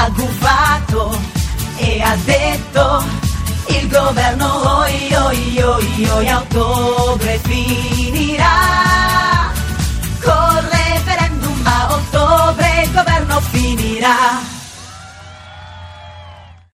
ha gufato e ha detto il governo oi oi oi oi a ottobre fino